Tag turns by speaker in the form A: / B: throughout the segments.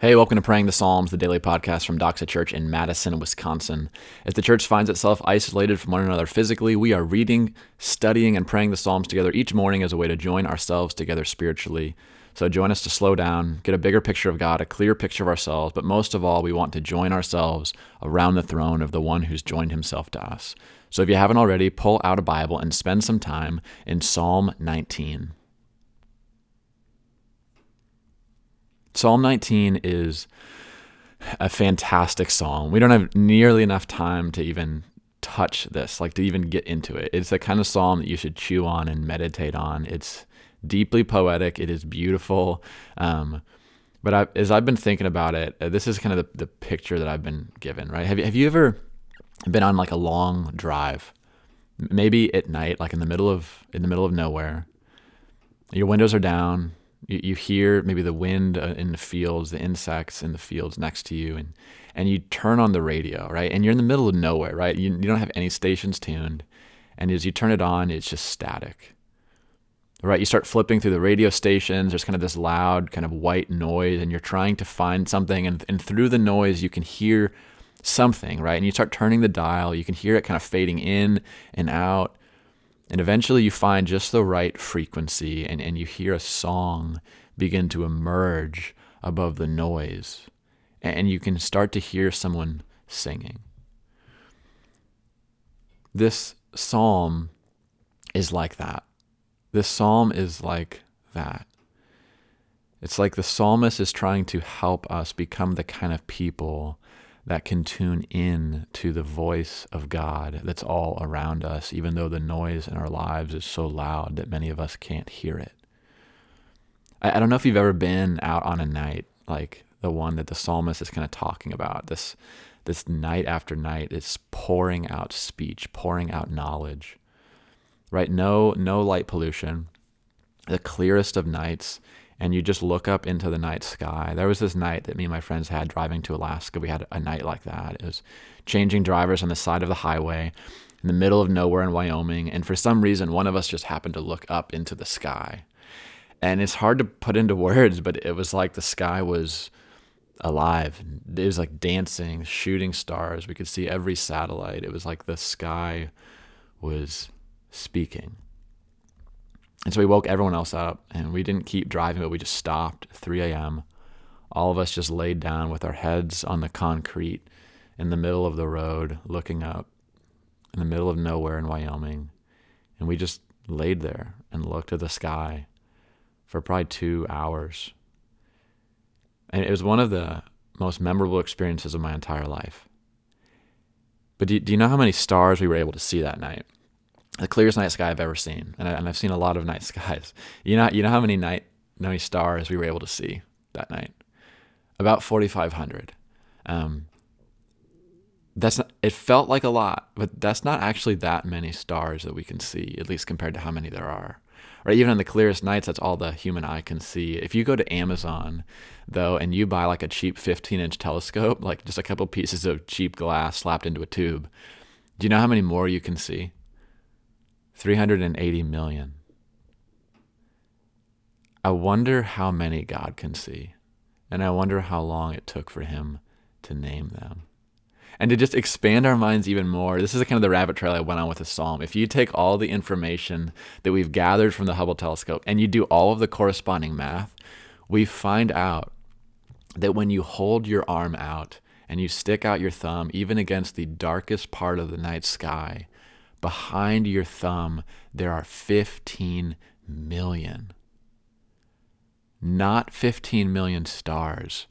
A: Hey, welcome to Praying the Psalms, the daily podcast from Doxa Church in Madison, Wisconsin. As the church finds itself isolated from one another physically, we are reading, studying, and praying the Psalms together each morning as a way to join ourselves together spiritually. So join us to slow down, get a bigger picture of God, a clear picture of ourselves, but most of all, we want to join ourselves around the throne of the one who's joined himself to us. So if you haven't already, pull out a Bible and spend some time in Psalm 19. Psalm 19 is a fantastic psalm. We don't have nearly enough time to even touch this, like to even get into it. It's the kind of psalm that you should chew on and meditate on. It's deeply poetic, it is beautiful. Um, but I, as I've been thinking about it, uh, this is kind of the, the picture that I've been given, right? Have you, have you ever been on like a long drive, maybe at night, like in the middle of in the middle of nowhere? Your windows are down, you, you hear maybe the wind uh, in the fields, the insects in the fields next to you, and and you turn on the radio, right? And you're in the middle of nowhere, right? You, you don't have any stations tuned, and as you turn it on, it's just static. Right, you start flipping through the radio stations. There's kind of this loud, kind of white noise, and you're trying to find something. And, and through the noise, you can hear something, right? And you start turning the dial. You can hear it kind of fading in and out. And eventually you find just the right frequency and, and you hear a song begin to emerge above the noise. And you can start to hear someone singing. This psalm is like that. This psalm is like that. It's like the psalmist is trying to help us become the kind of people that can tune in to the voice of God that's all around us, even though the noise in our lives is so loud that many of us can't hear it. I, I don't know if you've ever been out on a night like the one that the psalmist is kind of talking about. This this night after night it's pouring out speech, pouring out knowledge. Right? No no light pollution. The clearest of nights and you just look up into the night sky. There was this night that me and my friends had driving to Alaska. We had a night like that. It was changing drivers on the side of the highway in the middle of nowhere in Wyoming. And for some reason, one of us just happened to look up into the sky. And it's hard to put into words, but it was like the sky was alive. It was like dancing, shooting stars. We could see every satellite. It was like the sky was speaking. And so we woke everyone else up and we didn't keep driving, but we just stopped 3 a.m. All of us just laid down with our heads on the concrete in the middle of the road, looking up in the middle of nowhere in Wyoming. And we just laid there and looked at the sky for probably two hours. And it was one of the most memorable experiences of my entire life. But do, do you know how many stars we were able to see that night? The clearest night sky I've ever seen, and, I, and I've seen a lot of night skies. You know, you know how many night, how many stars we were able to see that night? About forty five hundred. Um, that's not, it felt like a lot, but that's not actually that many stars that we can see, at least compared to how many there are. Right, even on the clearest nights, that's all the human eye can see. If you go to Amazon, though, and you buy like a cheap 15 inch telescope, like just a couple pieces of cheap glass slapped into a tube, do you know how many more you can see? 380 million. I wonder how many God can see. And I wonder how long it took for him to name them. And to just expand our minds even more, this is kind of the rabbit trail I went on with the psalm. If you take all the information that we've gathered from the Hubble telescope and you do all of the corresponding math, we find out that when you hold your arm out and you stick out your thumb, even against the darkest part of the night sky, behind your thumb, there are 15 million. Not 15 million stars,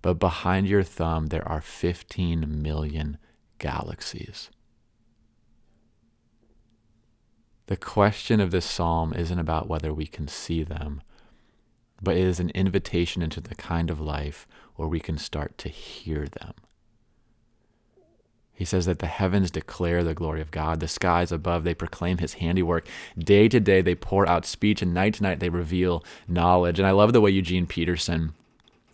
A: but behind your thumb, there are 15 million galaxies. The question of this psalm isn't about whether we can see them, but it is an invitation into the kind of life where we can start to hear them. He says that the heavens declare the glory of God. The skies above, they proclaim his handiwork. Day to day, they pour out speech, and night to night, they reveal knowledge. And I love the way Eugene Peterson,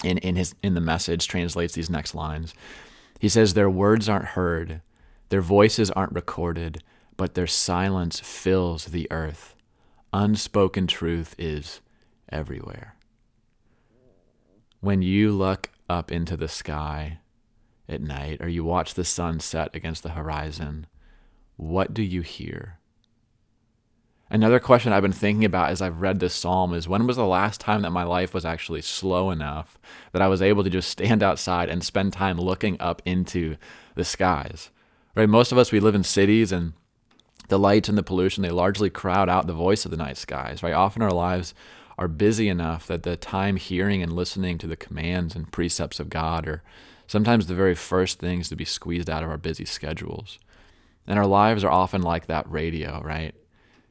A: in, in, his, in the message, translates these next lines. He says, Their words aren't heard, their voices aren't recorded, but their silence fills the earth. Unspoken truth is everywhere. When you look up into the sky at night or you watch the sun set against the horizon, what do you hear? Another question I've been thinking about as I've read this psalm is when was the last time that my life was actually slow enough that I was able to just stand outside and spend time looking up into the skies? Right? Most of us we live in cities and the lights and the pollution they largely crowd out the voice of the night skies, right? Often our lives are busy enough that the time hearing and listening to the commands and precepts of God are sometimes the very first things to be squeezed out of our busy schedules. And our lives are often like that radio, right?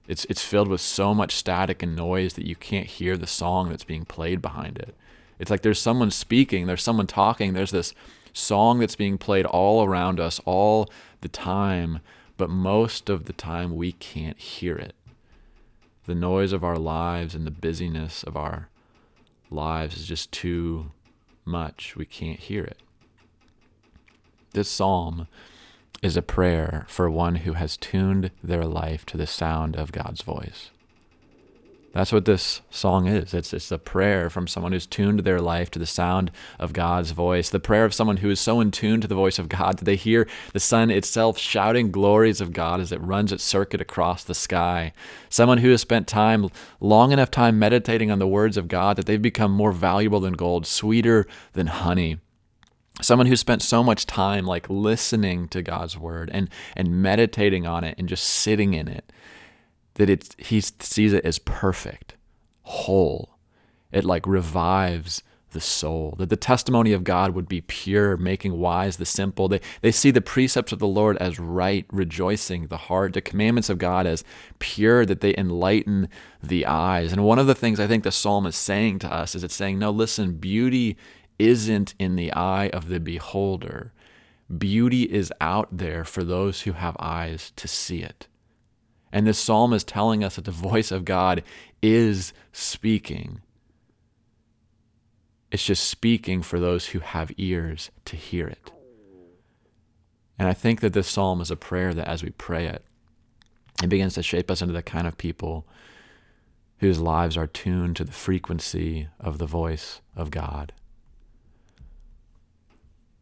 A: It's it's filled with so much static and noise that you can't hear the song that's being played behind it. It's like there's someone speaking, there's someone talking, there's this song that's being played all around us all the time, but most of the time we can't hear it. The noise of our lives and the busyness of our lives is just too much. We can't hear it. This psalm is a prayer for one who has tuned their life to the sound of God's voice. That's what this song is. It's, it's a prayer from someone who's tuned their life to the sound of God's voice. The prayer of someone who is so in tune to the voice of God that they hear the sun itself shouting glories of God as it runs its circuit across the sky. Someone who has spent time, long enough time meditating on the words of God that they've become more valuable than gold, sweeter than honey someone who spent so much time like listening to God's word and and meditating on it and just sitting in it that it he sees it as perfect, whole. It like revives the soul. That the testimony of God would be pure, making wise the simple. They they see the precepts of the Lord as right, rejoicing the heart. The commandments of God as pure, that they enlighten the eyes. And one of the things I think the psalm is saying to us is it's saying, no, listen, beauty isn't in the eye of the beholder. Beauty is out there for those who have eyes to see it. And this psalm is telling us that the voice of God is speaking. It's just speaking for those who have ears to hear it. And I think that this psalm is a prayer that as we pray it, it begins to shape us into the kind of people whose lives are tuned to the frequency of the voice of God.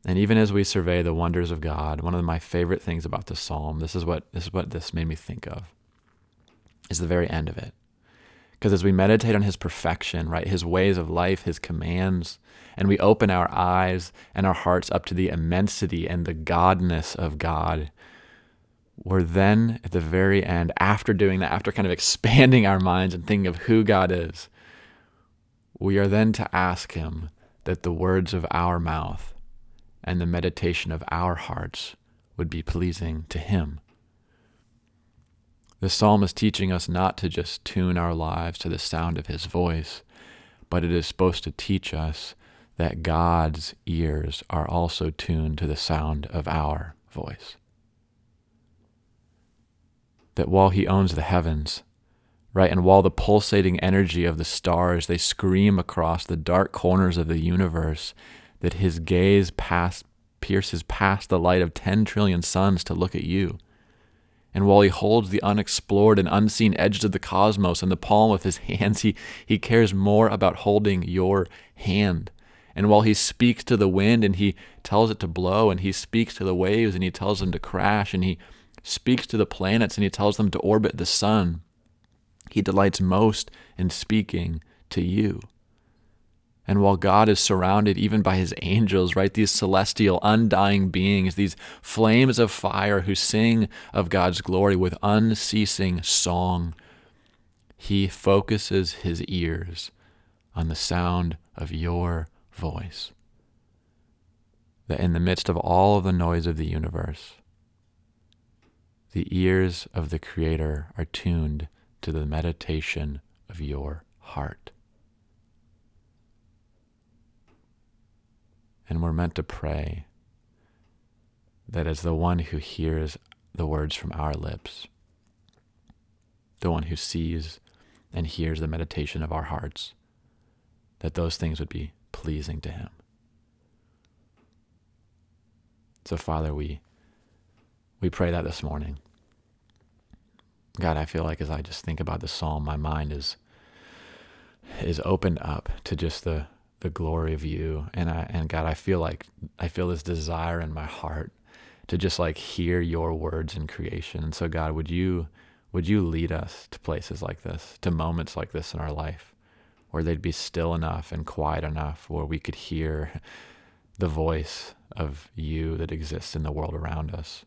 A: And even as we survey the wonders of God, one of my favorite things about this psalm, this is what this is what this made me think of, is the very end of it. Because as we meditate on his perfection, right, his ways of life, his commands, and we open our eyes and our hearts up to the immensity and the godness of God, we're then at the very end, after doing that, after kind of expanding our minds and thinking of who God is, we are then to ask him that the words of our mouth and the meditation of our hearts would be pleasing to Him. The psalm is teaching us not to just tune our lives to the sound of His voice, but it is supposed to teach us that God's ears are also tuned to the sound of our voice. That while He owns the heavens, right, and while the pulsating energy of the stars they scream across the dark corners of the universe, that his gaze past, pierces past the light of 10 trillion suns to look at you. And while he holds the unexplored and unseen edges of the cosmos in the palm of his hands, he, he cares more about holding your hand. And while he speaks to the wind and he tells it to blow, and he speaks to the waves and he tells them to crash, and he speaks to the planets and he tells them to orbit the sun, he delights most in speaking to you. And while God is surrounded even by his angels, right, these celestial, undying beings, these flames of fire who sing of God's glory with unceasing song, he focuses his ears on the sound of your voice. That in the midst of all of the noise of the universe, the ears of the Creator are tuned to the meditation of your heart. And we're meant to pray that as the one who hears the words from our lips, the one who sees and hears the meditation of our hearts, that those things would be pleasing to him. So, Father, we, we pray that this morning. God, I feel like as I just think about the psalm, my mind is, is opened up to just the the glory of you. And I and God, I feel like I feel this desire in my heart to just like hear your words in creation. And so God, would you would you lead us to places like this, to moments like this in our life, where they'd be still enough and quiet enough where we could hear the voice of you that exists in the world around us.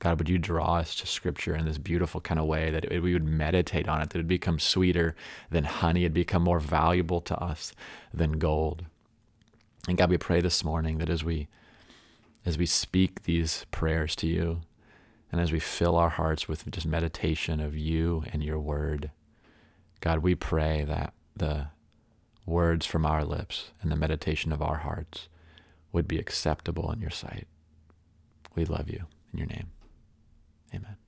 A: God, would you draw us to scripture in this beautiful kind of way that it, we would meditate on it, that it would become sweeter than honey, it'd become more valuable to us than gold. And God, we pray this morning that as we as we speak these prayers to you, and as we fill our hearts with just meditation of you and your word, God, we pray that the words from our lips and the meditation of our hearts would be acceptable in your sight. We love you in your name. Amen.